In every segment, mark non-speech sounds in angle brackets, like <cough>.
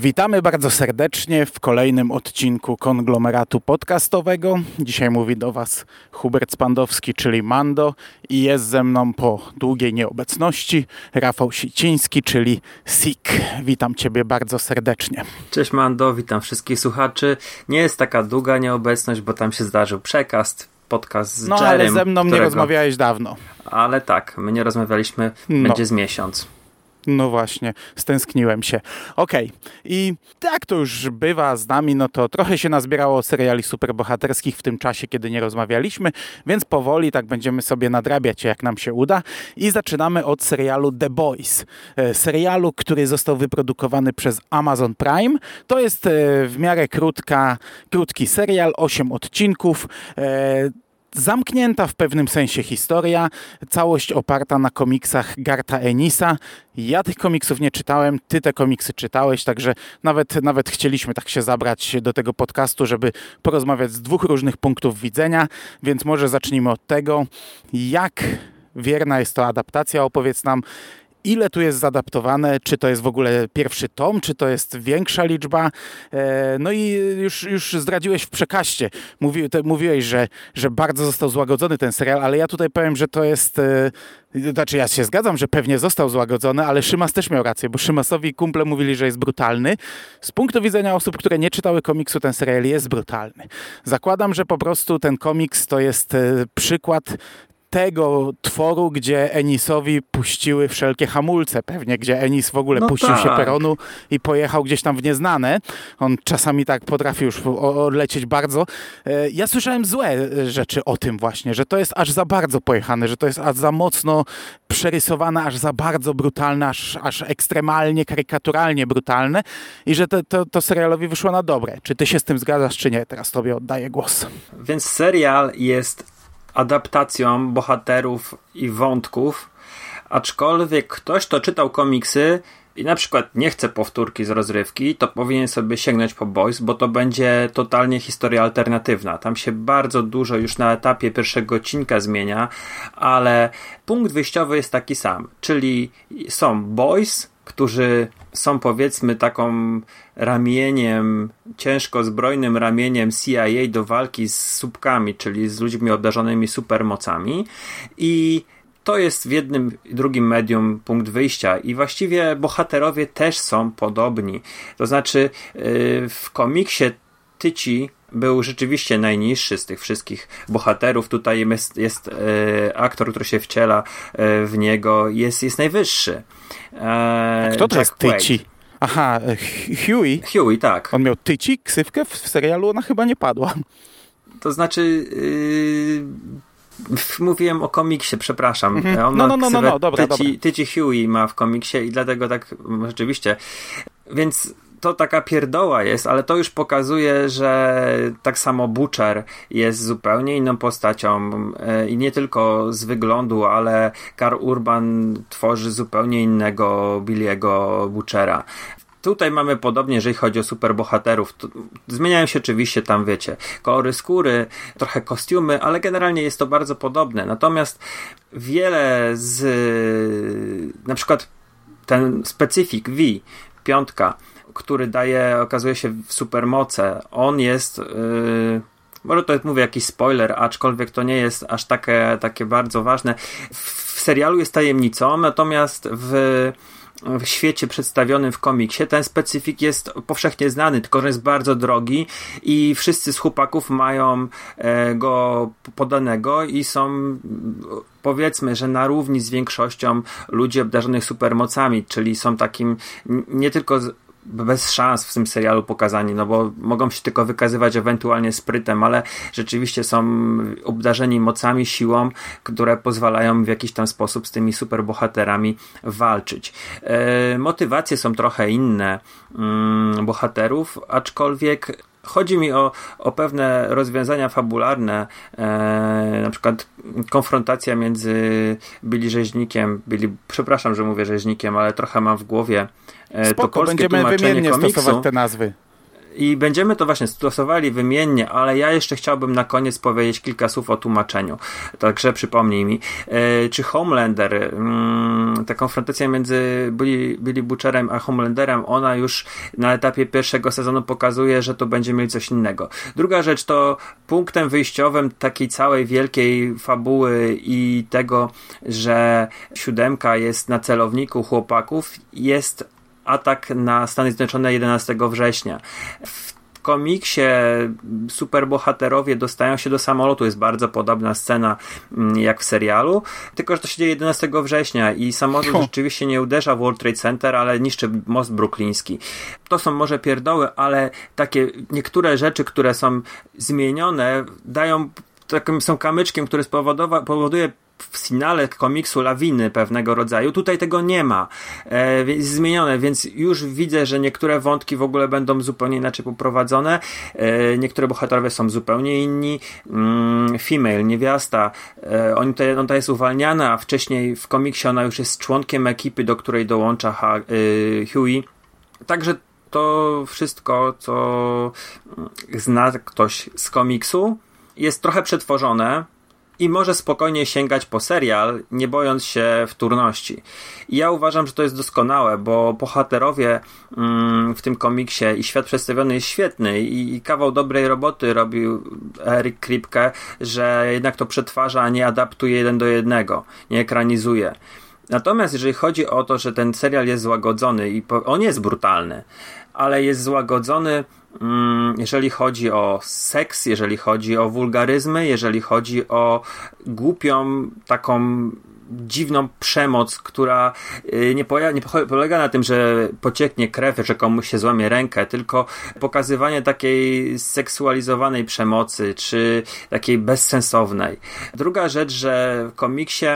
Witamy bardzo serdecznie w kolejnym odcinku konglomeratu podcastowego. Dzisiaj mówi do Was Hubert Spandowski, czyli Mando, i jest ze mną po długiej nieobecności Rafał Siciński, czyli Sik. Witam Ciebie bardzo serdecznie. Cześć Mando, witam wszystkich słuchaczy. Nie jest taka długa nieobecność, bo tam się zdarzył przekaz, podcast z No Jerem, ale ze mną nie którego- rozmawiałeś dawno. Ale tak, my nie rozmawialiśmy, No. będzie z miesiąc. No właśnie, stęskniłem się. Okej, i tak to już bywa z nami, no to trochę się nazbierało seriali superbohaterskich w tym czasie, kiedy nie rozmawialiśmy, więc powoli tak będziemy sobie nadrabiać, jak nam się uda. I zaczynamy od serialu The Boys. E, Serialu, który został wyprodukowany przez Amazon Prime. To jest e, w miarę krótka, krótki serial, 8 odcinków. Zamknięta w pewnym sensie historia, całość oparta na komiksach Garta Enisa. Ja tych komiksów nie czytałem, ty te komiksy czytałeś, także nawet, nawet chcieliśmy tak się zabrać do tego podcastu, żeby porozmawiać z dwóch różnych punktów widzenia, więc może zacznijmy od tego, jak wierna jest to adaptacja. Opowiedz nam, ile tu jest zadaptowane, czy to jest w ogóle pierwszy tom, czy to jest większa liczba. E, No i już, już zdradziłeś w przekaście. Mówi, mówiłeś, że, że bardzo został złagodzony ten serial, ale ja tutaj powiem, że to jest... e, Znaczy ja się zgadzam, że pewnie został złagodzony, ale Szymas też miał rację, bo Szymasowi kumple mówili, że jest brutalny. Z punktu widzenia osób, które nie czytały komiksu, ten serial jest brutalny. Zakładam, że po prostu ten komiks to jest e, przykład tego tworu, gdzie Enisowi puściły wszelkie hamulce, pewnie, gdzie Enis w ogóle No puścił się tak. peronu i pojechał gdzieś tam w nieznane. On czasami tak potrafi już odlecieć bardzo. E, Ja słyszałem złe e, rzeczy o tym właśnie, że to jest aż za bardzo pojechane, że to jest aż za mocno przerysowane, aż za bardzo brutalne, aż, aż ekstremalnie, karykaturalnie brutalne i że to, to, to serialowi wyszło na dobre. Czy ty się z tym zgadzasz, czy nie? Teraz tobie oddaję głos. Więc serial jest adaptacją bohaterów i wątków, aczkolwiek ktoś, kto czytał komiksy i na przykład nie chce powtórki z rozrywki, to powinien sobie sięgnąć po Boys, bo to będzie totalnie historia alternatywna. Tam się bardzo dużo już na etapie pierwszego odcinka zmienia, ale punkt wyjściowy jest taki sam, czyli są Boys, którzy są powiedzmy taką ramieniem, ciężko zbrojnym ramieniem CIA do walki z słupkami, czyli z ludźmi obdarzonymi supermocami i to jest w jednym i drugim medium punkt wyjścia i właściwie bohaterowie też są podobni. To znaczy yy, w komiksie Tyci był rzeczywiście najniższy z tych wszystkich bohaterów. Tutaj jest, jest e, aktor, który się wciela e, w niego, jest, jest najwyższy. E, Kto to Jack jest. Tyci? Aha, e, Hu- Huey. Huey, tak. On miał Tyci, ksywkę w serialu, ona chyba nie padła. To znaczy. Yy... Mówiłem o komiksie, przepraszam. Mhm. On No, no, no, no, no, dobra, Tyci, dobra. Tyci Huey ma w komiksie i dlatego tak mm, rzeczywiście. Więc to taka pierdoła jest, ale to już pokazuje, że tak samo Butcher jest zupełnie inną postacią e, i nie tylko z wyglądu, ale Karl Urban tworzy zupełnie innego Billiego Butchera. Tutaj mamy podobnie, jeżeli chodzi o superbohaterów. Zmieniają się oczywiście tam, wiecie, kolory skóry, trochę kostiumy, ale generalnie jest to bardzo podobne. Natomiast wiele z na przykład ten specyfik V, piątka, który daje, okazuje się, w supermoce, on jest. Yy, może to mówię jakiś spoiler, aczkolwiek to nie jest aż takie, takie bardzo ważne. W, serialu jest tajemnicą, natomiast w w świecie przedstawionym w komiksie ten specyfik jest powszechnie znany, tylko że jest bardzo drogi i wszyscy z chłopaków mają e, go podanego i są powiedzmy, że na równi z większością ludzi obdarzonych supermocami, czyli są takim nie tylko bez szans w tym serialu pokazani, no bo mogą się tylko wykazywać ewentualnie sprytem, ale rzeczywiście są obdarzeni mocami, siłą, które pozwalają w jakiś tam sposób z tymi superbohaterami walczyć. E, motywacje są trochę inne mm, bohaterów, aczkolwiek Chodzi mi o, o pewne rozwiązania fabularne, e, na przykład konfrontacja między Billy Rzeźnikiem, Billy, przepraszam, że mówię Rzeźnikiem, ale trochę mam w głowie Spoko, to polskie będziemy wymiennie komiksu. stosować te nazwy. I będziemy to właśnie stosowali wymiennie, ale ja jeszcze chciałbym na koniec powiedzieć kilka słów o tłumaczeniu. Także przypomnij mi, e, czy Homelander, mm, ta konfrontacja między Billy, Billy Butcherem a Homelanderem, ona już na etapie pierwszego sezonu pokazuje, że to będzie mieli coś innego. Druga rzecz to punktem wyjściowym takiej całej wielkiej fabuły i tego, że siódemka jest na celowniku chłopaków, jest atak na Stany Zjednoczone 11 września. W komiksie superbohaterowie dostają się do samolotu. Jest bardzo podobna scena mm, jak w serialu, tylko że to się dzieje 11 września i samolot rzeczywiście nie uderza w World Trade Center, ale niszczy most brukliński. To są może pierdoły, ale takie niektóre rzeczy, które są zmienione, dają takim są kamyczkiem, który powoduje w finale komiksu lawiny pewnego rodzaju. Tutaj tego nie ma. E, jest zmienione, więc już widzę, że niektóre wątki w ogóle będą zupełnie inaczej poprowadzone. E, niektóre bohaterowie są zupełnie inni. Mm, female, niewiasta, e, on tutaj, on tutaj jest uwalniana, a wcześniej w komiksie ona już jest członkiem ekipy, do której dołącza ha, e, Huey. Także to wszystko, co zna ktoś z komiksu, jest trochę przetworzone i może spokojnie sięgać po serial, nie bojąc się wtórności. I ja uważam, że to jest doskonałe, bo bohaterowie mm, w tym komiksie i świat przedstawiony jest świetny i, kawał dobrej roboty robił Eric Kripke, że jednak to przetwarza, a nie adaptuje jeden do jednego, nie ekranizuje. Natomiast jeżeli chodzi o to, że ten serial jest złagodzony i on jest brutalny, ale jest złagodzony jeżeli chodzi o seks, jeżeli chodzi o wulgaryzmy, jeżeli chodzi o głupią taką dziwną przemoc, która y, nie, nie, polega na tym, że pocieknie krew, że komuś się złamie rękę, tylko pokazywanie takiej seksualizowanej przemocy, czy takiej bezsensownej. Druga rzecz, że w komiksie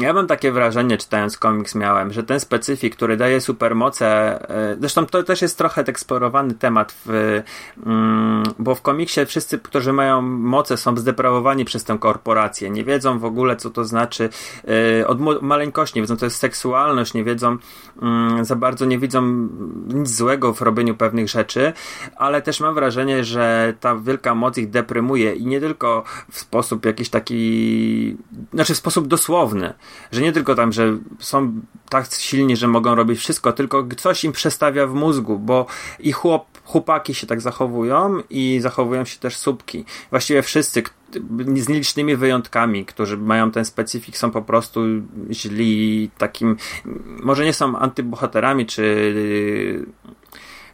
ja mam takie wrażenie, czytając komiks miałem, że ten specyfik, który daje supermoce, e, zresztą to też jest trochę eksplorowany temat, w, mm, bo w komiksie wszyscy, którzy mają moce są zdeprawowani przez tę korporację, nie wiedzą w ogóle, co to znaczy e, od maleńkości, nie wiedzą, co jest seksualność, nie wiedzą mm, za bardzo, nie widzą nic złego w robieniu pewnych rzeczy, ale też mam wrażenie, że ta wielka moc ich deprymuje i nie tylko w sposób jakiś taki, znaczy w sposób dosłowny, że nie tylko tam, że są tak silni, że mogą robić wszystko, tylko coś im przestawia w mózgu, bo i chłop, chłopaki się tak zachowują i zachowują się też słupki. Właściwie wszyscy, z nielicznymi wyjątkami, którzy mają ten specyfik, są po prostu źli, takim, może nie są antybohaterami, czy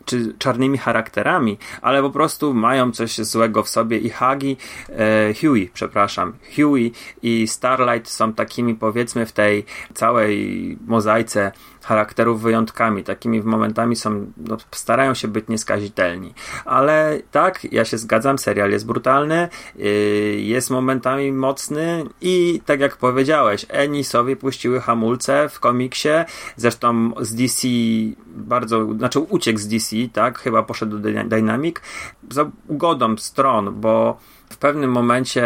czy czarnymi charakterami, ale po prostu mają coś złego w sobie i Hagi, e, Huey, przepraszam, Huey i Starlight są takimi powiedzmy w tej całej mozaice charakterów wyjątkami. Takimi momentami są, no, starają się być nieskazitelni. Ale tak, ja się zgadzam, serial jest brutalny, yy, jest momentami mocny i tak jak powiedziałeś, Eni sobie puściły hamulce w komiksie, zresztą z DC bardzo, znaczy uciekł z DC, tak, chyba poszedł do Dynamic, za ugodą stron, bo pewnym momencie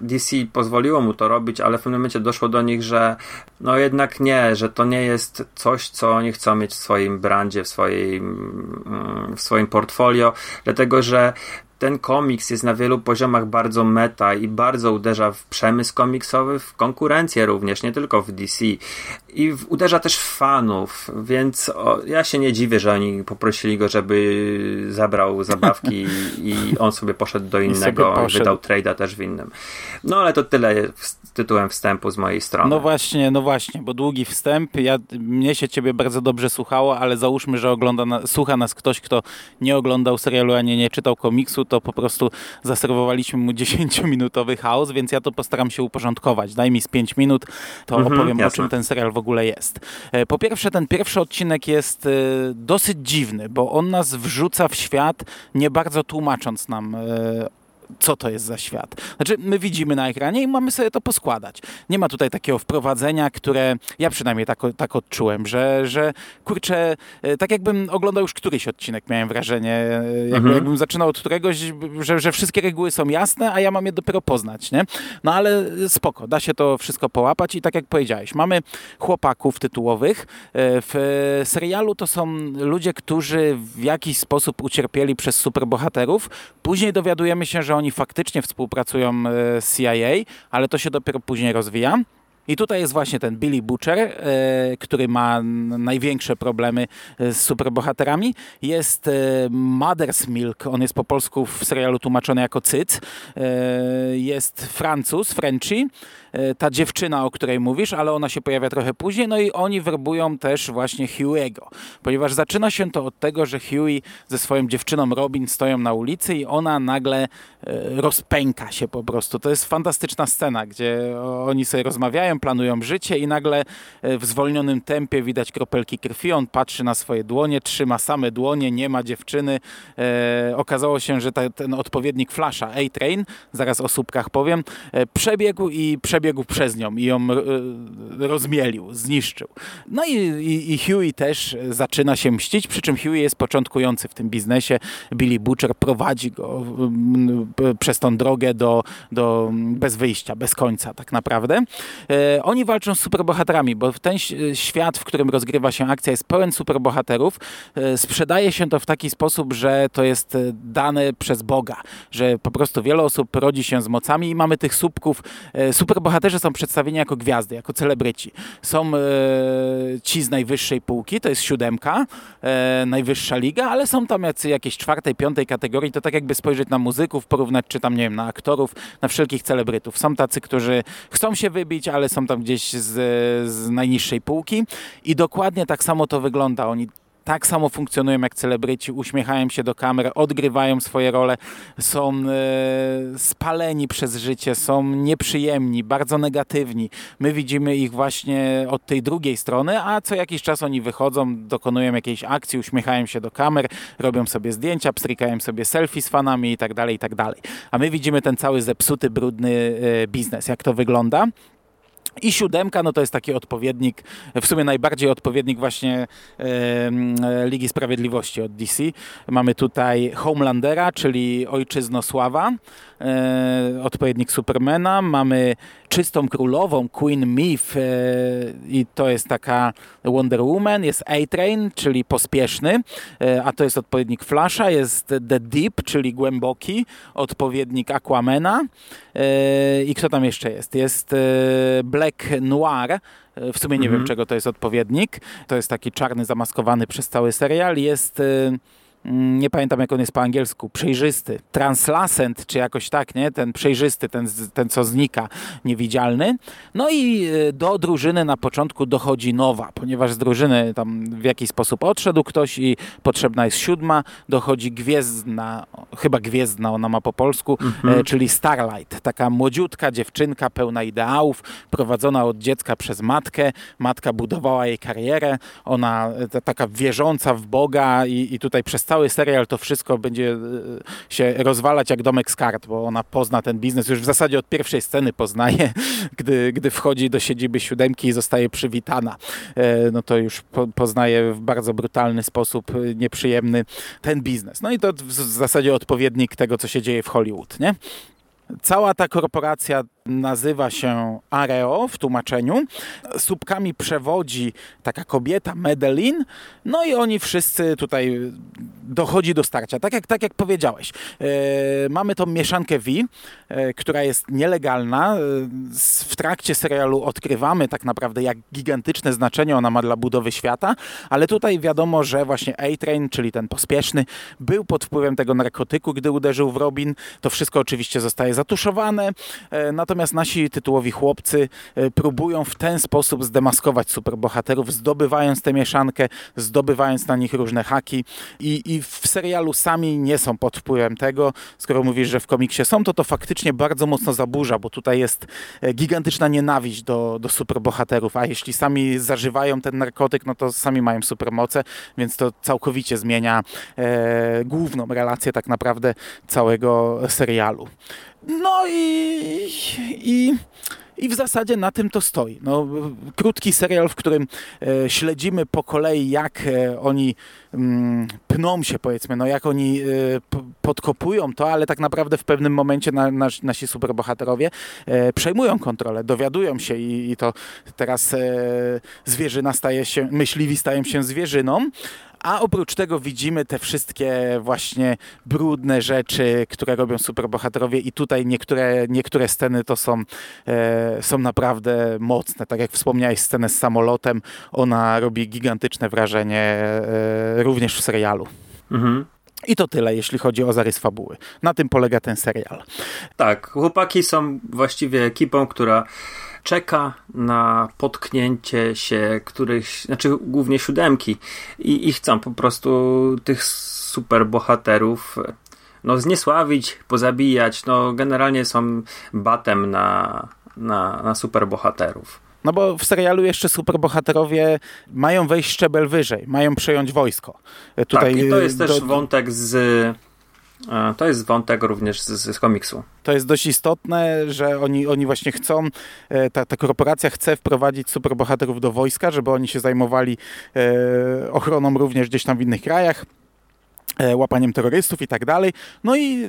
DC pozwoliło mu to robić, ale w pewnym momencie doszło do nich, że no jednak nie, że to nie jest coś, co oni chcą mieć w swoim brandzie, w swoim, mm, w swoim portfolio, dlatego że ten komiks jest na wielu poziomach bardzo meta i bardzo uderza w przemysł komiksowy, w konkurencję również, nie tylko w DC. I w, uderza też w fanów, więc o, ja się nie dziwię, że oni poprosili go, żeby zabrał zabawki <laughs> i on sobie poszedł do innego, wydał trade'a też w innym. No ale to tyle tytułem wstępu z mojej strony. No właśnie, no właśnie, bo długi wstęp, ja, mnie się ciebie bardzo dobrze słuchało, ale załóżmy, że ogląda na, słucha nas ktoś, kto nie oglądał serialu, ani nie czytał komiksu, to po prostu zaserwowaliśmy mu <laughs> 10-minutowy chaos, więc ja to postaram się uporządkować. Daj mi z 5 minut, to Mhm, opowiem o jasne. czym ten serial w ogóle jest. E, Po pierwsze, ten pierwszy odcinek jest e, dosyć dziwny, bo on nas wrzuca w świat, nie bardzo tłumacząc nam e, co to jest za świat. Znaczy, my widzimy na ekranie i mamy sobie to poskładać. Nie ma tutaj takiego wprowadzenia, które ja przynajmniej tak, tak odczułem, że, że kurczę, e, tak jakbym oglądał już któryś odcinek, miałem wrażenie, e, jakby, Mhm. jakbym zaczynał od któregoś, że, że wszystkie reguły są jasne, a ja mam je dopiero poznać, nie? No ale spoko, da się to wszystko połapać i tak jak powiedziałeś, mamy chłopaków tytułowych. E, W serialu to są ludzie, którzy w jakiś sposób ucierpieli przez superbohaterów. Później dowiadujemy się, że oni faktycznie współpracują e, z CIA, ale to się dopiero później rozwija. I tutaj jest właśnie ten Billy Butcher, e, który ma największe problemy e, z superbohaterami. Jest Mother's Milk, on jest po polsku w serialu tłumaczony jako Cyc. Jest Francuz, Frenchy, ta dziewczyna, o której mówisz, ale ona się pojawia trochę później. No i oni werbują też właśnie Huey'ego, ponieważ zaczyna się to od tego, że Huey ze swoją dziewczyną Robin stoją na ulicy i ona nagle e, rozpęka się po prostu. To jest fantastyczna scena, gdzie oni sobie rozmawiają, planują życie i nagle e, w zwolnionym tempie widać kropelki krwi. On patrzy na swoje dłonie, trzyma same dłonie, nie ma dziewczyny. E, okazało się, że ten odpowiednik Flasha, A-Train, zaraz o słupkach powiem, e, przebiegł i przebiegł przez nią i ją e, rozmielił, zniszczył. No i, i, i Huey też zaczyna się mścić, przy czym Huey jest początkujący w tym biznesie. Billy Butcher prowadzi go przez tą drogę do, do bez wyjścia, bez końca tak naprawdę. E, oni walczą z superbohaterami, bo ten świat, w którym rozgrywa się akcja jest pełen superbohaterów. E, sprzedaje się to w taki sposób, że to jest dane przez Boga, że po prostu wiele osób rodzi się z mocami i mamy tych słupków. E, superbohaterzy są przedstawieni jako gwiazdy, jako celebryci. Są e, ci z najwyższej półki, to jest siódemka, e, najwyższa liga, ale są tam jacy, jakieś czwartej, piątej kategorii, to tak jakby spojrzeć na muzyków, porównać czy tam, nie wiem, na aktorów, na wszelkich celebrytów. Są tacy, którzy chcą się wybić, ale są tam gdzieś z, z najniższej półki i dokładnie tak samo to wygląda. Oni tak samo funkcjonują jak celebryci, uśmiechają się do kamer, odgrywają swoje role, są e, spaleni przez życie, są nieprzyjemni, bardzo negatywni. My widzimy ich właśnie od tej drugiej strony, a co jakiś czas oni wychodzą, dokonują jakiejś akcji, uśmiechają się do kamer, robią sobie zdjęcia, pstrykają sobie selfie z fanami i tak dalej, i tak. A my widzimy ten cały zepsuty, brudny e, biznes, jak to wygląda. I siódemka, no to jest taki odpowiednik, w sumie najbardziej odpowiednik właśnie e, Ligi Sprawiedliwości od DC. Mamy tutaj Homelandera, czyli Ojczyznosława, e, odpowiednik Supermana. Mamy Czystą Królową, Queen Myth e, i to jest taka Wonder Woman. Jest A-Train, czyli pospieszny, e, a to jest odpowiednik Flasha. Jest The Deep, czyli głęboki, odpowiednik Aquamana. E, I kto tam jeszcze jest? Jest e, Black Noir. E, W sumie nie Mhm. wiem, czego to jest odpowiednik. To jest taki czarny, zamaskowany przez cały serial. Jest... mm, Nie pamiętam, jak on jest po angielsku. Przejrzysty. Translucent, czy jakoś tak, nie? Ten przejrzysty, ten, ten co znika, niewidzialny. No i e, do drużyny na początku dochodzi nowa, ponieważ z drużyny tam w jakiś sposób odszedł ktoś i potrzebna jest siódma. Dochodzi gwiezdna, chyba gwiezdna ona ma po polsku, e, czyli Starlight. Taka młodziutka dziewczynka pełna ideałów, prowadzona od dziecka przez matkę. Matka budowała jej karierę. Ona e, ta, taka wierząca w Boga i, i tutaj przez cały serial to wszystko będzie e, się rozwalać jak domek z kart, bo ona pozna ten biznes. Już w zasadzie od pierwszej sceny poznaje, <laughs> gdy, gdy wchodzi do siedziby siódemki i zostaje przywitana. E, No to już po, poznaje w bardzo brutalny sposób e, nieprzyjemny ten biznes. No i to w zasadzie odpowiednik tego, co się dzieje w Hollywood, nie? Cała ta korporacja nazywa się Areo w tłumaczeniu. Słupkami przewodzi taka kobieta, Medelin. No i oni wszyscy tutaj dochodzi do starcia. Tak jak, tak jak powiedziałeś. E, mamy tą mieszankę V, e, która jest nielegalna. E, w trakcie serialu odkrywamy tak naprawdę, jak gigantyczne znaczenie ona ma dla budowy świata, ale tutaj wiadomo, że właśnie A-Train, czyli ten pospieszny, był pod wpływem tego narkotyku, gdy uderzył w Robin. To wszystko oczywiście zostaje zatuszowane. Natomiast Natomiast nasi tytułowi chłopcy e, próbują w ten sposób zdemaskować superbohaterów, zdobywając tę mieszankę, zdobywając na nich różne haki i, i w serialu sami nie są pod wpływem tego. Skoro mówisz, że w komiksie są, to to faktycznie bardzo mocno zaburza, bo tutaj jest e, gigantyczna nienawiść do, do superbohaterów, a jeśli sami zażywają ten narkotyk, no to sami mają supermoce, więc to całkowicie zmienia e, główną relację tak naprawdę całego serialu. No i, i, i w zasadzie na tym to stoi. No, krótki serial, w którym e, śledzimy po kolei, jak e, oni pną się, powiedzmy, no, jak oni p- podkopują to, ale tak naprawdę w pewnym momencie na, nas, nasi superbohaterowie e, przejmują kontrolę, dowiadują się i, i to teraz e, zwierzyna staje się, myśliwi stają się zwierzyną, a oprócz tego widzimy te wszystkie właśnie brudne rzeczy, które robią superbohaterowie i tutaj niektóre, niektóre sceny to są, e, są naprawdę mocne. Tak jak wspomniałeś scenę z samolotem, ona robi gigantyczne wrażenie e, również w serialu. Mhm. I to tyle, jeśli chodzi o zarys fabuły. Na tym polega ten serial. Tak, chłopaki są właściwie ekipą, która czeka na potknięcie się którychś, znaczy głównie siódemki i, i chcą po prostu tych super bohaterów no zniesławić, pozabijać, no generalnie są batem na, na, na super bohaterów. No bo w serialu jeszcze superbohaterowie mają wejść szczebel wyżej, mają przejąć wojsko. E, Tutaj tak, i to jest do, też wątek z... e, To jest wątek również z, z komiksu. To jest dość istotne, że oni, oni właśnie chcą, e, ta, ta korporacja chce wprowadzić superbohaterów do wojska, żeby oni się zajmowali e, ochroną również gdzieś tam w innych krajach, e, łapaniem terrorystów i tak dalej. No i e,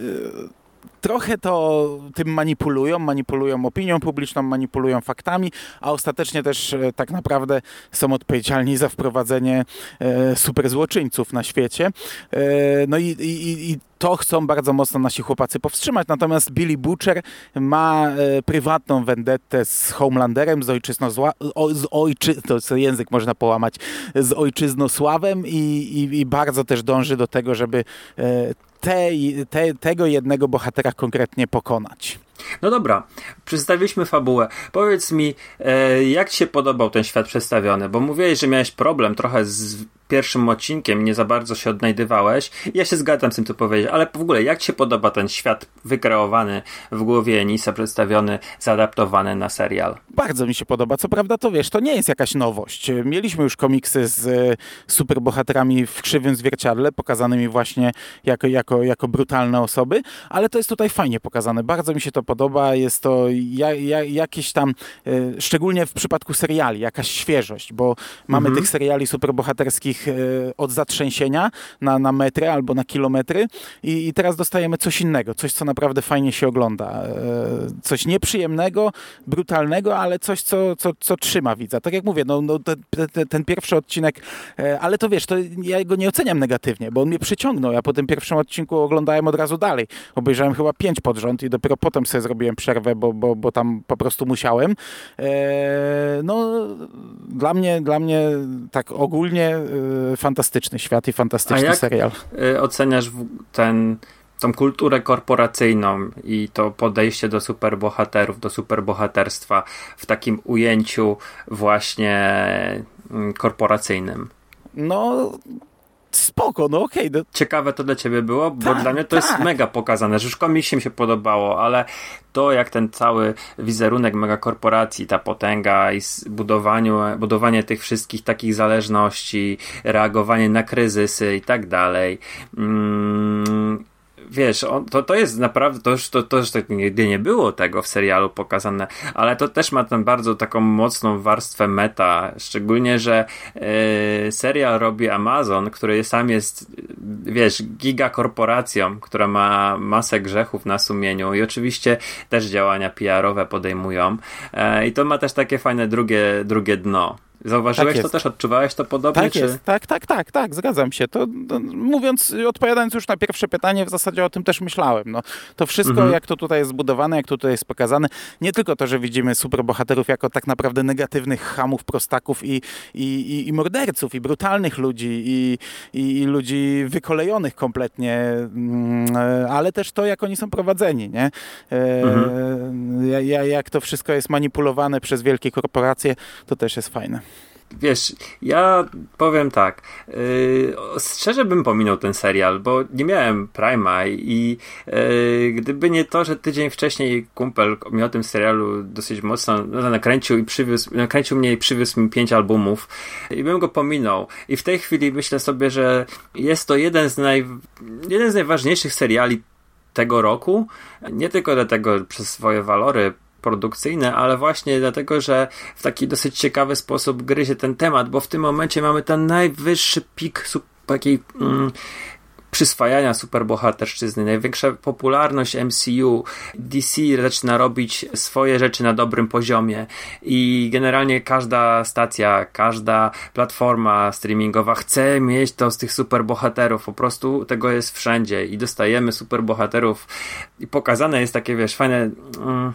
trochę to tym manipulują, manipulują opinią publiczną, manipulują faktami, a ostatecznie też e, tak naprawdę są odpowiedzialni za wprowadzenie e, super złoczyńców na świecie. E, no i, i, i to chcą bardzo mocno nasi chłopacy powstrzymać. Natomiast Billy Butcher ma e, prywatną vendettę z Homelanderem, z ojczyzną o, z ojczy, to język można połamać, z ojczyznosławem i, i, i bardzo też dąży do tego, żeby e, te, te, tego jednego bohatera konkretnie pokonać. No dobra, przedstawiliśmy fabułę. Powiedz mi, e, jak Ci się podobał ten świat przedstawiony? Bo mówiłeś, że miałeś problem trochę z pierwszym odcinkiem, nie za bardzo się odnajdywałeś. Ja się zgadzam z tym, co powiedziałeś, ale w ogóle jak Ci się podoba ten świat wykreowany w głowie Enisa, przedstawiony, zaadaptowany na serial? Bardzo mi się podoba. Co prawda, to wiesz, to nie jest jakaś nowość. Mieliśmy już komiksy z e, superbohaterami w krzywym zwierciadle, pokazanymi właśnie jako, jako, jako brutalne osoby, ale to jest tutaj fajnie pokazane. Bardzo mi się to podoba. Jest to ja, ja, jakieś tam, e, szczególnie w przypadku seriali, jakaś świeżość, bo mamy mhm. tych seriali superbohaterskich e, od zatrzęsienia na, na metry albo na kilometry i, i teraz dostajemy coś innego, coś, co naprawdę fajnie się ogląda. E, coś nieprzyjemnego, brutalnego, ale coś, co, co, co trzyma widza. Tak jak mówię, no, no te, te, ten pierwszy odcinek, ale to wiesz, to ja go nie oceniam negatywnie, bo on mnie przyciągnął. Ja po tym pierwszym odcinku oglądałem od razu dalej. Obejrzałem chyba pięć pod rząd i dopiero potem sobie zrobiłem przerwę, bo, bo, bo tam po prostu musiałem. E, no, dla mnie, dla mnie tak ogólnie e, fantastyczny świat i fantastyczny jak serial. E, oceniasz ten tą kulturę korporacyjną i to podejście do superbohaterów, do superbohaterstwa w takim ujęciu właśnie mm, korporacyjnym? No, spoko, no okej. Okay, no. Ciekawe to dla ciebie było, bo tak, dla mnie to tak. jest mega pokazane, komiksie mi się podobało, ale to jak ten cały wizerunek megakorporacji, ta potęga i budowaniu, budowanie tych wszystkich takich zależności, reagowanie na kryzysy i tak dalej. Mm, wiesz, on, to, to jest naprawdę, to już, to, to już tak nigdy nie było tego w serialu pokazane, ale to też ma tam bardzo taką mocną warstwę meta, szczególnie, że yy, serial robi Amazon, który sam jest, wiesz, gigakorporacją, która ma masę grzechów na sumieniu i oczywiście też działania PR-owe podejmują yy, i to ma też takie fajne drugie, drugie dno. Zauważyłeś Tak to też? Odczuwałeś to podobnie? Tak czy... jest, tak, tak, tak, tak, zgadzam się. To, to mówiąc, odpowiadając już na pierwsze pytanie, w zasadzie o tym też myślałem. No, to wszystko, Mhm. jak to tutaj jest zbudowane, jak to tutaj jest pokazane, nie tylko to, że widzimy superbohaterów jako tak naprawdę negatywnych hamów, prostaków i, i, i, i morderców, i brutalnych ludzi, i, i, i ludzi wykolejonych kompletnie, mm, ale też to, jak oni są prowadzeni, nie? E, ja- ja- Jak to wszystko jest manipulowane przez wielkie korporacje, to też jest fajne. Wiesz, ja powiem tak. Yy, szczerze bym pominął ten serial, bo nie miałem Prima i yy, gdyby nie to, że tydzień wcześniej kumpel mi o tym serialu dosyć mocno no, nakręcił i przywiózł, nakręcił mnie i przywiózł mi pięć albumów i bym go pominął. I w tej chwili myślę sobie, że jest to jeden z, naj, jeden z najważniejszych seriali tego roku. Nie tylko dlatego przez swoje walory produkcyjne, ale właśnie dlatego, że w taki dosyć ciekawy sposób gryzie ten temat, bo w tym momencie mamy ten najwyższy pik takiej mm, przyswajania superbohaterszczyzny, największa popularność MCU, DC zaczyna robić swoje rzeczy na dobrym poziomie i generalnie każda stacja, każda platforma streamingowa chce mieć to z tych superbohaterów, po prostu tego jest wszędzie i dostajemy superbohaterów. I pokazane jest takie, wiesz, fajne... Mm,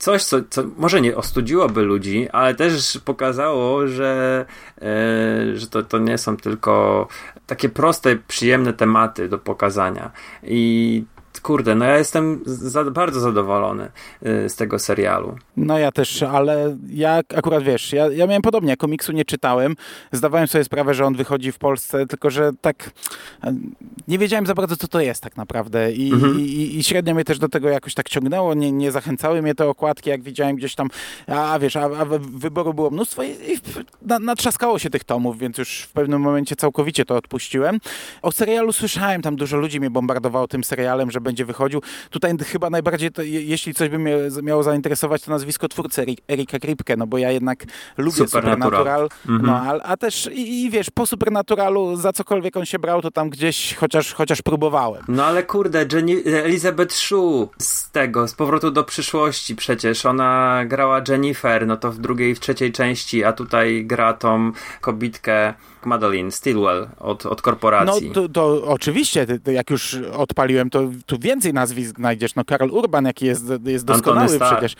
coś, co, co może nie ostudziłoby ludzi, ale też pokazało, że, e, że to, to nie są tylko takie proste, przyjemne tematy do pokazania. I kurde, no ja jestem za, bardzo zadowolony e, z tego serialu. No ja też, ale ja akurat wiesz, ja, ja miałem podobnie, komiksu nie czytałem, zdawałem sobie sprawę, że on wychodzi w Polsce, tylko że tak e, nie wiedziałem za bardzo, co to jest tak naprawdę i, Mhm. i, i średnio mnie też do tego jakoś tak ciągnęło, nie, nie zachęcały mnie te okładki, jak widziałem gdzieś tam, a, wiesz, a, a wyboru było mnóstwo i, i na, natrzaskało się tych tomów, więc już w pewnym momencie całkowicie to odpuściłem. O serialu słyszałem, tam dużo ludzi mnie bombardowało tym serialem, że będzie wychodził. Tutaj chyba najbardziej, to, je- jeśli coś by mnie miało zainteresować, to nazwisko twórcy Eri- Erika Kripke, no bo ja jednak lubię Supernatural. Supernatural, Mhm. no, a, a też i, i wiesz, po Supernaturalu za cokolwiek on się brał, to tam gdzieś chociaż, chociaż próbowałem. No ale kurde, Jenny, Elizabeth Shue z tego, z powrotu do przyszłości przecież. Ona grała Jennifer, no to w drugiej, w trzeciej części, a tutaj gra tą kobitkę Madeline Stilwell od, od No korporacji. to, to oczywiście, jak już odpaliłem, to tu więcej nazwisk znajdziesz. No Karol Urban, jaki jest, jest doskonały przecież.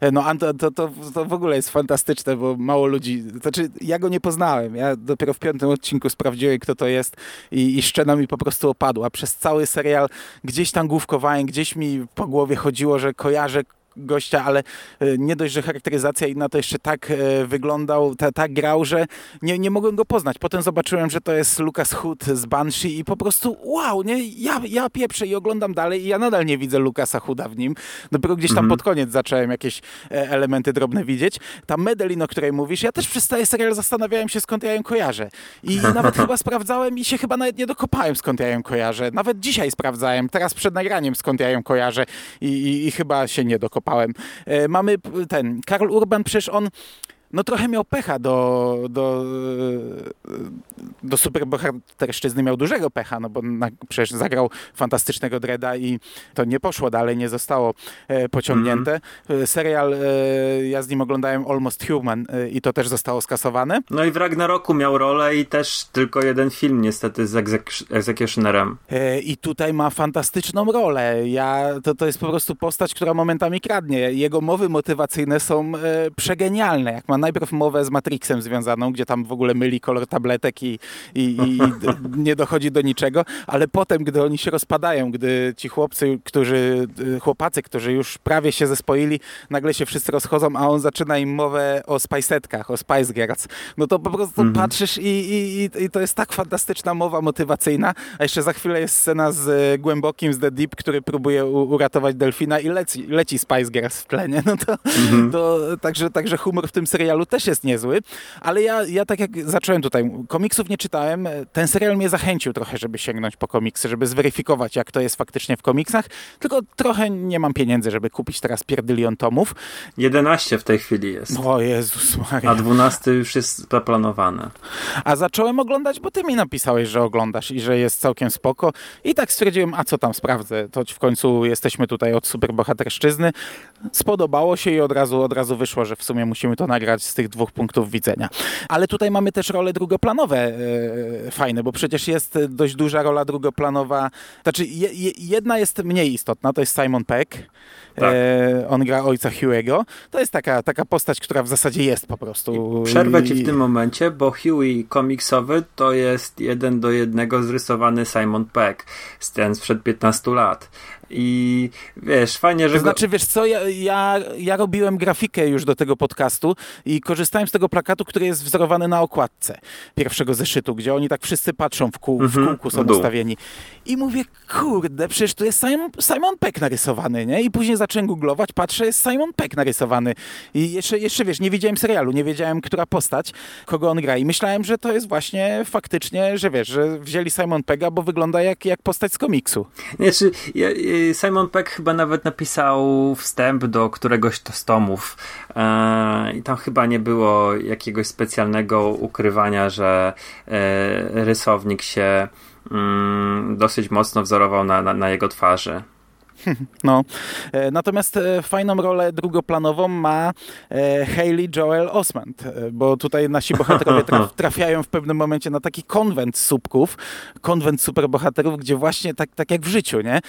E, No to, to, to w ogóle jest fantastyczne, bo mało ludzi, znaczy ja go nie poznałem. Ja dopiero w piątym odcinku sprawdziłem, kto to jest i, i szczena mi po prostu opadła. Przez cały serial gdzieś tam główkowałem, gdzieś mi po głowie chodziło, że kojarzę gościa, ale e, nie dość, że charakteryzacja inna, to jeszcze tak e, wyglądał, ta, tak grał, że nie, nie mogłem go poznać. Potem zobaczyłem, że to jest Lucas Hood z Banshee i po prostu wow, nie? Ja, ja pieprzę i oglądam dalej i ja nadal nie widzę Lucasa Hooda w nim. Dopiero gdzieś tam Mhm. pod koniec zacząłem jakieś e, elementy drobne widzieć. Ta Medelin, o której mówisz, ja też przez cały serial zastanawiałem się, skąd ja ją kojarzę. I <laughs> nawet chyba sprawdzałem i się chyba nawet nie dokopałem, skąd ja ją kojarzę. Nawet dzisiaj sprawdzałem, teraz przed nagraniem, skąd ja ją kojarzę i, i, i chyba się nie dokopałem. E, mamy ten, Karol Urban, przecież on no trochę miał pecha do, do, do superbohaterszczyzny, miał dużego pecha, no bo na, przecież zagrał fantastycznego Dreda i to nie poszło dalej, nie zostało e, pociągnięte. E, Serial, e, ja z nim oglądałem Almost Human i to też zostało skasowane. No i w Ragnaroku miał rolę i też tylko jeden film niestety z Executionerem. I tutaj ma fantastyczną rolę. Ja, to, to jest po prostu postać, która momentami kradnie. Jego mowy motywacyjne są przegenialne. Jak ma najpierw mowę z Matrixem związaną, gdzie tam w ogóle myli kolor tabletek i, i, i <laughs> nie dochodzi do niczego, ale potem, gdy oni się rozpadają, gdy ci chłopcy, którzy, chłopacy, którzy już prawie się zespoili, nagle się wszyscy rozchodzą, a on zaczyna im mowę o Spicetkach, o Spice Girls, no to po prostu patrzysz i, i, i, to jest tak fantastyczna mowa motywacyjna, a jeszcze za chwilę jest scena z e, Głębokim, z The Deep, który próbuje u, uratować delfina i leci, leci Spice Girls w tlenie, no to, to także, także humor w tym serialu też jest niezły, ale ja, ja tak jak zacząłem tutaj, komiksów nie czytałem, ten serial mnie zachęcił trochę, żeby sięgnąć po komiksy, żeby zweryfikować, jak to jest faktycznie w komiksach, tylko trochę nie mam pieniędzy, żeby kupić teraz pierdylion tomów. 11 w tej chwili jest. O Jezus Maria. A 12 już jest zaplanowany. A zacząłem oglądać, bo ty mi napisałeś, że oglądasz i że jest całkiem spoko. I tak stwierdziłem, a co tam sprawdzę, to w końcu jesteśmy tutaj od superbohaterszczyzny. Spodobało się i od razu, od razu wyszło, że w sumie musimy to nagrać z tych dwóch punktów widzenia. Ale tutaj mamy też role drugoplanowe e, fajne, bo przecież jest dość duża rola drugoplanowa. Znaczy, je, jedna jest mniej istotna, to jest Simon Peck. Tak. E, on gra ojca Hughego. To jest taka, taka postać, która w zasadzie jest po prostu. Przerwę ci I- w tym momencie, bo Huey komiksowy to jest jeden do jednego zrysowany Simon Peck ten sprzed 15 lat. I wiesz, fajnie, że To go... znaczy, wiesz co, ja, ja, ja robiłem grafikę już do tego podcastu i korzystałem z tego plakatu, który jest wzorowany na okładce pierwszego zeszytu, gdzie oni tak wszyscy patrzą w, kół, w Mhm, kółku, są ustawieni. I mówię, kurde, przecież tu jest Simon, Simon Peck narysowany, nie? I później zacząłem googlować, patrzę, jest Simon Peck narysowany. I jeszcze, jeszcze wiesz, nie widziałem serialu, nie wiedziałem, która postać, kogo on gra. I myślałem, że to jest właśnie faktycznie, że wiesz, że wzięli Simon Pegga, bo wygląda jak, jak postać z komiksu. Nie, y, Simon Peck chyba nawet napisał wstęp do któregoś z tomów e, i tam chyba nie było jakiegoś specjalnego ukrywania, że e, rysownik się mm, dosyć mocno wzorował na, na, na jego twarzy. <laughs> No. E, Natomiast e, fajną rolę drugoplanową ma e, Hayley Joel Osment, bo tutaj nasi bohaterowie <laughs> traf, trafiają w pewnym momencie na taki konwent słupków, konwent superbohaterów, gdzie właśnie tak, tak jak w życiu, nie?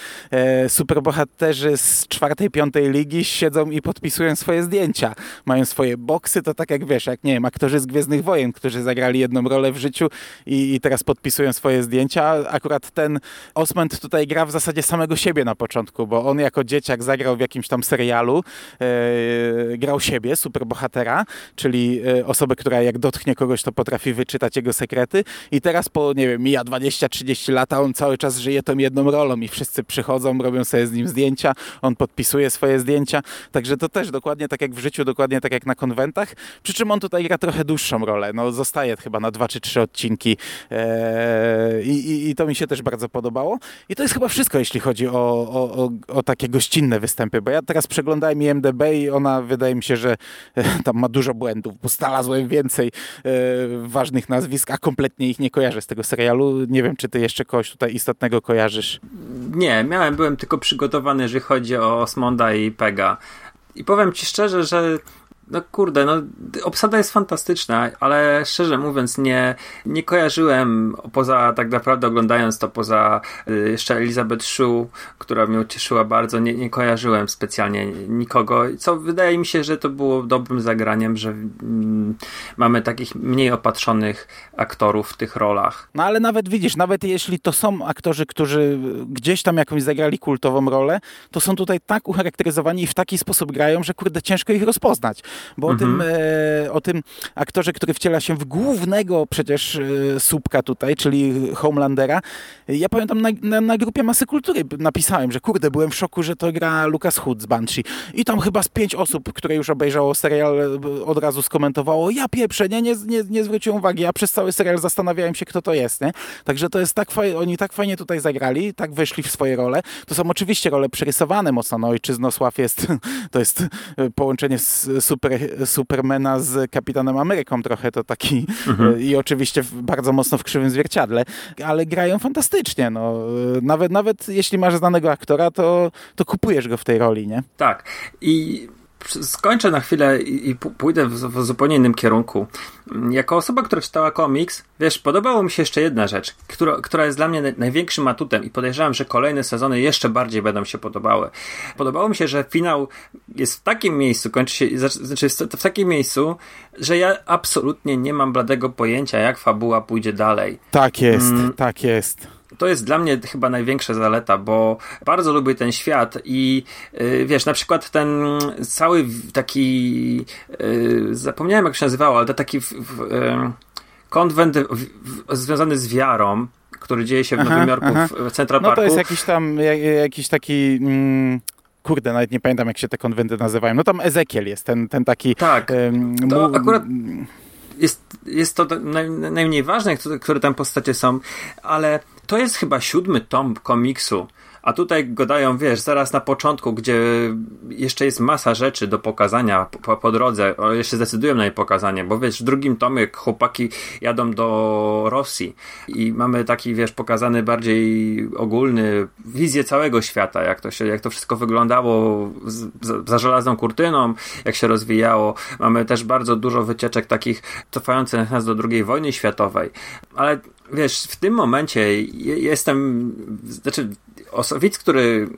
Superbohaterzy z czwartej, piątej ligi siedzą i podpisują swoje zdjęcia. Mają swoje boksy, to tak jak wiesz, jak nie wiem, aktorzy z Gwiezdnych Wojen, którzy zagrali jedną rolę w życiu i, i teraz podpisują swoje zdjęcia. Akurat ten Osment tutaj gra w zasadzie samego siebie na początku, bo on jako dzieciak zagrał w jakimś tam serialu, e, grał siebie, superbohatera, czyli e, osobę, która jak dotknie kogoś, to potrafi wyczytać jego sekrety. I teraz po, nie wiem, mija 20-30 lata, on cały czas żyje tą jedną rolą i wszyscy przychodzą, robią sobie z nim zdjęcia, on podpisuje swoje zdjęcia, także to też dokładnie tak jak w życiu, dokładnie tak jak na konwentach, przy czym on tutaj gra trochę dłuższą rolę, no zostaje chyba na dwa czy trzy odcinki e, i, i to mi się też bardzo podobało. I to jest chyba wszystko, jeśli chodzi o, o, o, o takie gościnne występy, bo ja teraz przeglądałem IMDB i ona wydaje mi się, że e, tam ma dużo błędów, bo znalazłem więcej e, ważnych nazwisk, a kompletnie ich nie kojarzę z tego serialu. Nie wiem, czy ty jeszcze kogoś tutaj istotnego kojarzysz. Nie, miałem, byłem tylko przygotowany, jeżeli chodzi o Osmonda i Pega. I powiem ci szczerze, że no kurde, no obsada jest fantastyczna, ale szczerze mówiąc nie, nie kojarzyłem poza, tak naprawdę oglądając to poza y, jeszcze Elizabeth Shue, która mnie ucieszyła bardzo, nie, nie kojarzyłem specjalnie nikogo, co wydaje mi się, że to było dobrym zagraniem, że mm, mamy takich mniej opatrzonych aktorów w tych rolach. No ale nawet widzisz, nawet jeśli to są aktorzy, którzy gdzieś tam jakąś zagrali kultową rolę, to są tutaj tak ucharakteryzowani i w taki sposób grają, że kurde, ciężko ich rozpoznać. Bo Mhm. o, tym, e, o tym aktorze, który wciela się w głównego przecież e, słupka tutaj, czyli Homelandera, ja pamiętam na, na, na grupie Masy Kultury napisałem, że kurde, byłem w szoku, że to gra Lucas Hood z Banshee. I tam chyba z pięć osób, które już obejrzało serial, e, od razu skomentowało, ja pieprzę, nie, nie, nie, nie zwróciłem uwagi, ja przez cały serial zastanawiałem się, kto to jest, nie? Także to jest tak fajnie, oni tak fajnie tutaj zagrali, tak weszli w swoje role. To są oczywiście role przerysowane mocno, no Ojczyznosław jest, <laughs> to jest e, połączenie z super, Supermana z Kapitanem Ameryką trochę, to taki e, i oczywiście bardzo mocno w krzywym zwierciadle, ale grają fantastycznie, no. E, Nawet, nawet jeśli masz znanego aktora, to, to kupujesz go w tej roli, nie? Tak. I skończę na chwilę i, pójdę w, w zupełnie innym kierunku. Jako osoba, która czytała komiks, wiesz, podobało mi się jeszcze jedna rzecz, która, która jest dla mnie naj- największym atutem i podejrzewam, że kolejne sezony jeszcze bardziej będą się podobały. Podobało mi się, że finał jest w takim miejscu, kończy się, znaczy jest w takim miejscu, że ja absolutnie nie mam bladego pojęcia, jak fabuła pójdzie dalej. Tak jest, Mm. tak jest. To jest dla mnie chyba największa zaleta, bo bardzo lubię ten świat i yy, wiesz, na przykład ten cały taki, yy, zapomniałem jak się nazywało, ale to taki w, w, yy, konwent w, związany z wiarą, który dzieje się w Aha, Nowym Jorku, aha. w, Central No Parku. to jest jakiś tam, ja- jakiś taki... Mm, Kurde, nawet nie pamiętam, jak się te konwenty nazywają. No tam Ezekiel jest, ten, ten taki... Tak, em, To mu- akurat- jest, jest to naj, najmniej ważne, które, które tam postacie są, ale to jest chyba siódmy tom komiksu. A tutaj go dają, wiesz, zaraz na początku, gdzie jeszcze jest masa rzeczy do pokazania po, po drodze. Jeszcze zdecydują na jej pokazanie, bo wiesz, w drugim tomie chłopaki jadą do Rosji i mamy taki, wiesz, pokazany bardziej ogólny wizję całego świata, jak to się, jak to wszystko wyglądało z, za żelazną kurtyną, jak się rozwijało. Mamy też bardzo dużo wycieczek takich cofających nas do II wojny światowej. Ale wiesz, w tym momencie jestem, znaczy widz, który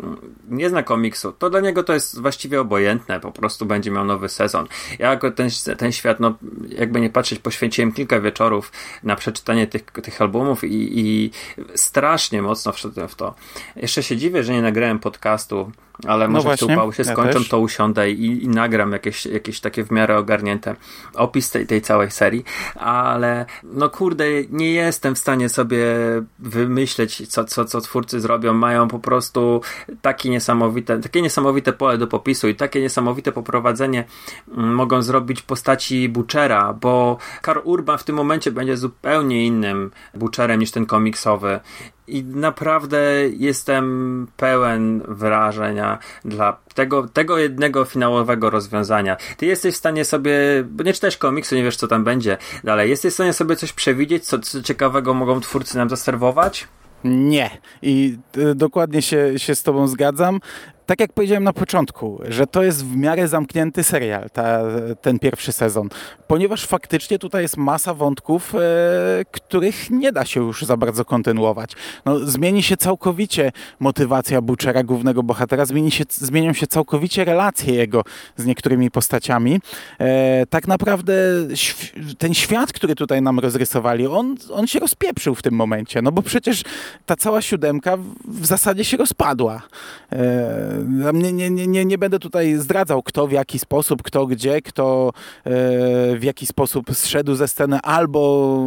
nie zna komiksu, to dla niego to jest właściwie obojętne, po prostu będzie miał nowy sezon. Ja jako ten, ten świat, no jakby nie patrzeć, poświęciłem kilka wieczorów na przeczytanie tych, tych albumów i, i strasznie mocno wszedłem w to. Jeszcze się dziwię, że nie nagrałem podcastu ale no może właśnie, te upały się ja skończą, też. to usiądę i, i, nagram jakieś, jakieś takie w miarę ogarnięte opis tej, tej całej serii, ale no kurde, nie jestem w stanie sobie wymyśleć, co, co, co twórcy zrobią. Mają po prostu takie niesamowite, takie niesamowite pole do popisu i takie niesamowite poprowadzenie mm, mogą zrobić postaci Butchera, bo Karl Urban w tym momencie będzie zupełnie innym Butcherem niż ten komiksowy i naprawdę jestem pełen wrażenia dla tego, tego jednego finałowego rozwiązania. Ty jesteś w stanie sobie, bo nie czytałeś komiksu, nie wiesz co tam będzie dalej, jesteś w stanie sobie coś przewidzieć, co, co ciekawego mogą twórcy nam zaserwować? Nie. I y, dokładnie się, się z Tobą zgadzam tak jak powiedziałem na początku, że to jest w miarę zamknięty serial, ta, ten pierwszy sezon, ponieważ faktycznie tutaj jest masa wątków, e, których nie da się już za bardzo kontynuować. No, zmieni się całkowicie motywacja Butchera, głównego bohatera, zmieni się, zmienią się całkowicie relacje jego z niektórymi postaciami. E, tak naprawdę ten świat, który tutaj nam rozrysowali, on, on się rozpieprzył w tym momencie, no bo przecież ta cała siódemka w zasadzie się rozpadła. E, nie, nie, nie, nie będę tutaj zdradzał, kto w jaki sposób, kto gdzie, kto e, w jaki sposób zszedł ze sceny, albo.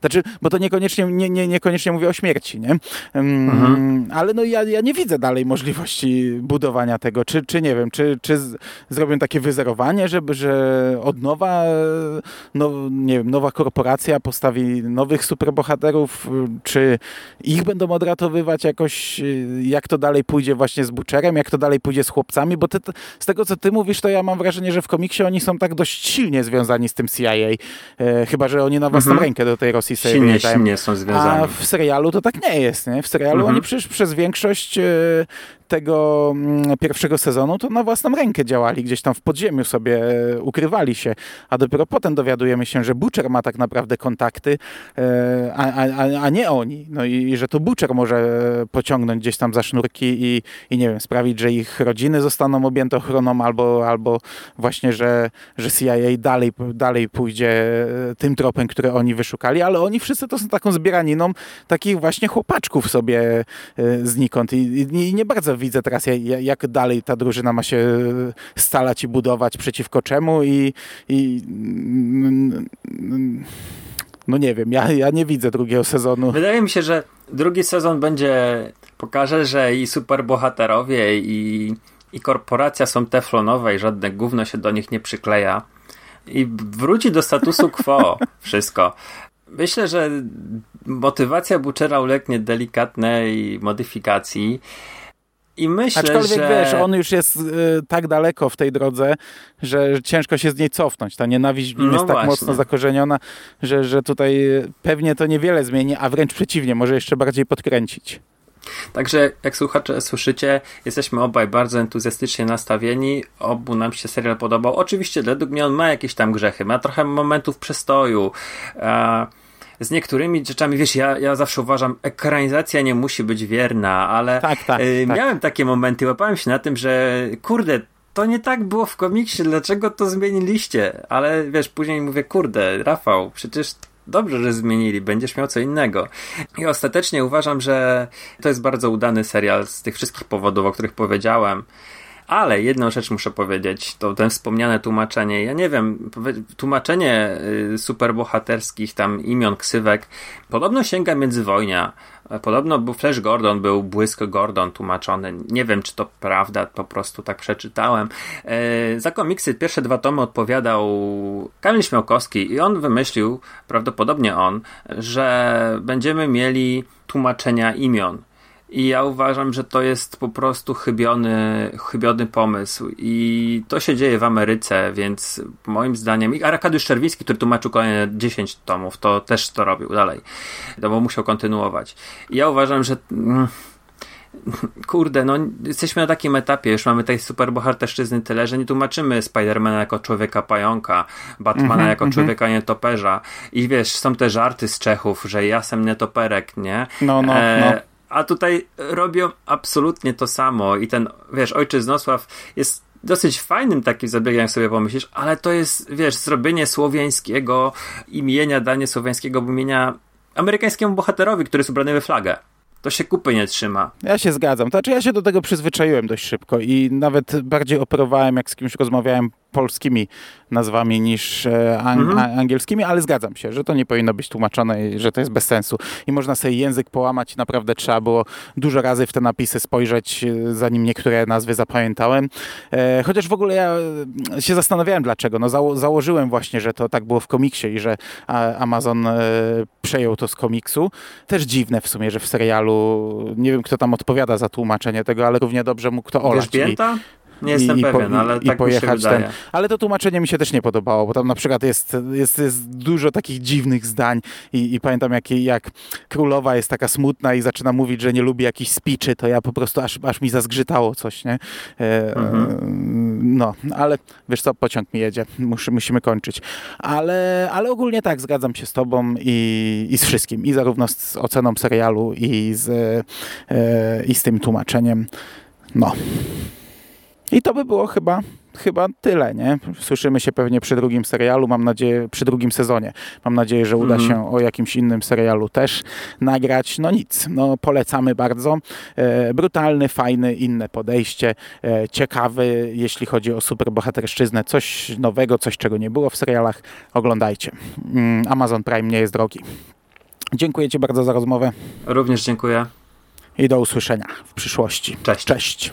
Znaczy, bo to niekoniecznie, nie, nie, niekoniecznie mówię o śmierci, nie? Mhm. Ale no ja, ja nie widzę dalej możliwości budowania tego. Czy, czy nie wiem, czy, czy zrobią takie wyzerowanie, żeby, że od nowa, no, nie wiem, nowa korporacja postawi nowych superbohaterów, czy ich będą odratowywać jakoś, jak to dalej pójdzie właśnie z Butcherem, jak to dalej pójdzie z chłopcami, bo ty, z tego, co ty mówisz, to ja mam wrażenie, że w komiksie oni są tak dość silnie związani z tym CIA, e, chyba, że oni na własną mhm. rękę do tej Rosji sobie silnie, silnie są związani. A w serialu to tak nie jest, nie? W serialu mhm. oni przecież przez większość e, tego mm, pierwszego sezonu to na własną rękę działali, gdzieś tam w podziemiu sobie e, ukrywali się, a dopiero potem dowiadujemy się, że Butcher ma tak naprawdę kontakty, e, a, a, a nie oni. No i, i, że to Butcher może pociągnąć gdzieś tam za sznurki i, i nie wiem, sprawić, że ich rodziny zostaną objęte ochroną albo, albo właśnie, że, że CIA dalej, dalej pójdzie e, tym tropem, który oni wyszukali, ale oni wszyscy to są taką zbieraniną takich właśnie chłopaczków sobie znikąd. I, i, i nie bardzo widzę teraz, jak dalej ta drużyna ma się stalać i budować przeciwko czemu i, i no nie wiem, ja, ja nie widzę drugiego sezonu. Wydaje mi się, że drugi sezon będzie pokaże, że i superbohaterowie i, i korporacja są teflonowe i żadne gówno się do nich nie przykleja i wróci do statusu quo <laughs> wszystko. Myślę, że motywacja Butchera ulegnie delikatnej modyfikacji i myślę, Aczkolwiek że... wiesz, on już jest y, tak daleko w tej drodze, że ciężko się z niej cofnąć. Ta nienawiść w nim no jest tak właśnie. mocno zakorzeniona, że, że tutaj pewnie to niewiele zmieni, a wręcz przeciwnie, może jeszcze bardziej podkręcić. Także jak słuchacze słyszycie, jesteśmy obaj bardzo entuzjastycznie nastawieni. Obu nam się serial podobał. Oczywiście według mnie on ma jakieś tam grzechy, ma trochę momentów przestoju. E z niektórymi rzeczami, wiesz, ja, ja zawsze uważam, ekranizacja nie musi być wierna, ale tak, tak, y, tak. miałem takie momenty, łapałem się na tym, że kurde, to nie tak było w komiksie, dlaczego to zmieniliście? Ale wiesz, później mówię, kurde, Rafał, przecież dobrze, że zmienili, będziesz miał co innego. I ostatecznie uważam, że to jest bardzo udany serial z tych wszystkich powodów, o których powiedziałem. Ale jedną rzecz muszę powiedzieć, to ten wspomniane tłumaczenie. Ja nie wiem, tłumaczenie y, superbohaterskich tam imion, ksywek podobno sięga międzywojnia. Podobno był Flash Gordon, był Błysk Gordon tłumaczony. Nie wiem, czy to prawda, po prostu tak przeczytałem. E, za komiksy pierwsze dwa tomy odpowiadał Kamil Śmiałkowski i on wymyślił, prawdopodobnie on, że będziemy mieli tłumaczenia imion. I ja uważam, że to jest po prostu chybiony, chybiony pomysł. I to się dzieje w Ameryce, więc moim zdaniem. I Arkadiusz Czerwiński, który tłumaczył kolejne 10 tomów, to też to robił dalej. No bo musiał kontynuować. I ja uważam, że. mm, Kurde, no jesteśmy na takim etapie, już mamy tej superbohaterszczyzny tyle, że nie tłumaczymy Spidermana jako człowieka pająka, Batmana jako człowieka nietoperza i wiesz, są te żarty z Czechów, że ja sam nietoperek, nie? No, no, E, no. A tutaj robią absolutnie to samo i ten, wiesz, ojczyznosław jest dosyć fajnym takim zabiegiem, jak sobie pomyślisz, ale to jest, wiesz, zrobienie słowiańskiego imienia, danie słowiańskiego imienia amerykańskiemu bohaterowi, który jest ubrany we flagę. To się kupy nie trzyma. Ja się zgadzam. To znaczy, ja się do tego przyzwyczaiłem dość szybko i nawet bardziej operowałem, jak z kimś rozmawiałem polskimi nazwami niż e, ang- a- angielskimi, ale zgadzam się, że to nie powinno być tłumaczone i że to jest bez sensu. I można sobie język połamać naprawdę trzeba było dużo razy w te napisy spojrzeć, e, zanim niektóre nazwy zapamiętałem. E, chociaż w ogóle ja się zastanawiałem dlaczego. No, zało- założyłem właśnie, że to tak było w komiksie i że Amazon e, przejął to z komiksu. Też dziwne w sumie, że w serialu nie wiem, kto tam odpowiada za tłumaczenie tego, ale równie dobrze mógł to olać. I- Wierzbięta? Nie jestem i, pewien, ale i tak pojechać ten. Ale to tłumaczenie mi się też nie podobało, bo tam na przykład jest, jest, jest dużo takich dziwnych zdań i, i pamiętam jak, jak królowa jest taka smutna i zaczyna mówić, że nie lubi jakichś speeczy, to ja po prostu aż, aż mi zazgrzytało coś, nie? E, Mhm. e, no, ale wiesz co, pociąg mi jedzie, Mus, musimy kończyć. Ale, ale ogólnie tak, zgadzam się z tobą i, i z wszystkim, i zarówno z oceną serialu i z, e, i z tym tłumaczeniem. No. I to by było chyba, chyba tyle, nie? Słyszymy się pewnie przy drugim serialu, mam nadzieję, przy drugim sezonie. Mam nadzieję, że uda Mhm. się o jakimś innym serialu też nagrać. No nic, no polecamy bardzo. E, brutalny, fajny, inne podejście, e, ciekawy, jeśli chodzi o superbohaterszczyznę. Coś nowego, coś czego nie było w serialach. Oglądajcie. Mm, Amazon Prime nie jest drogi. Dziękuję Ci bardzo za rozmowę Również dziękuję. i do usłyszenia w przyszłości. Cześć. Cześć.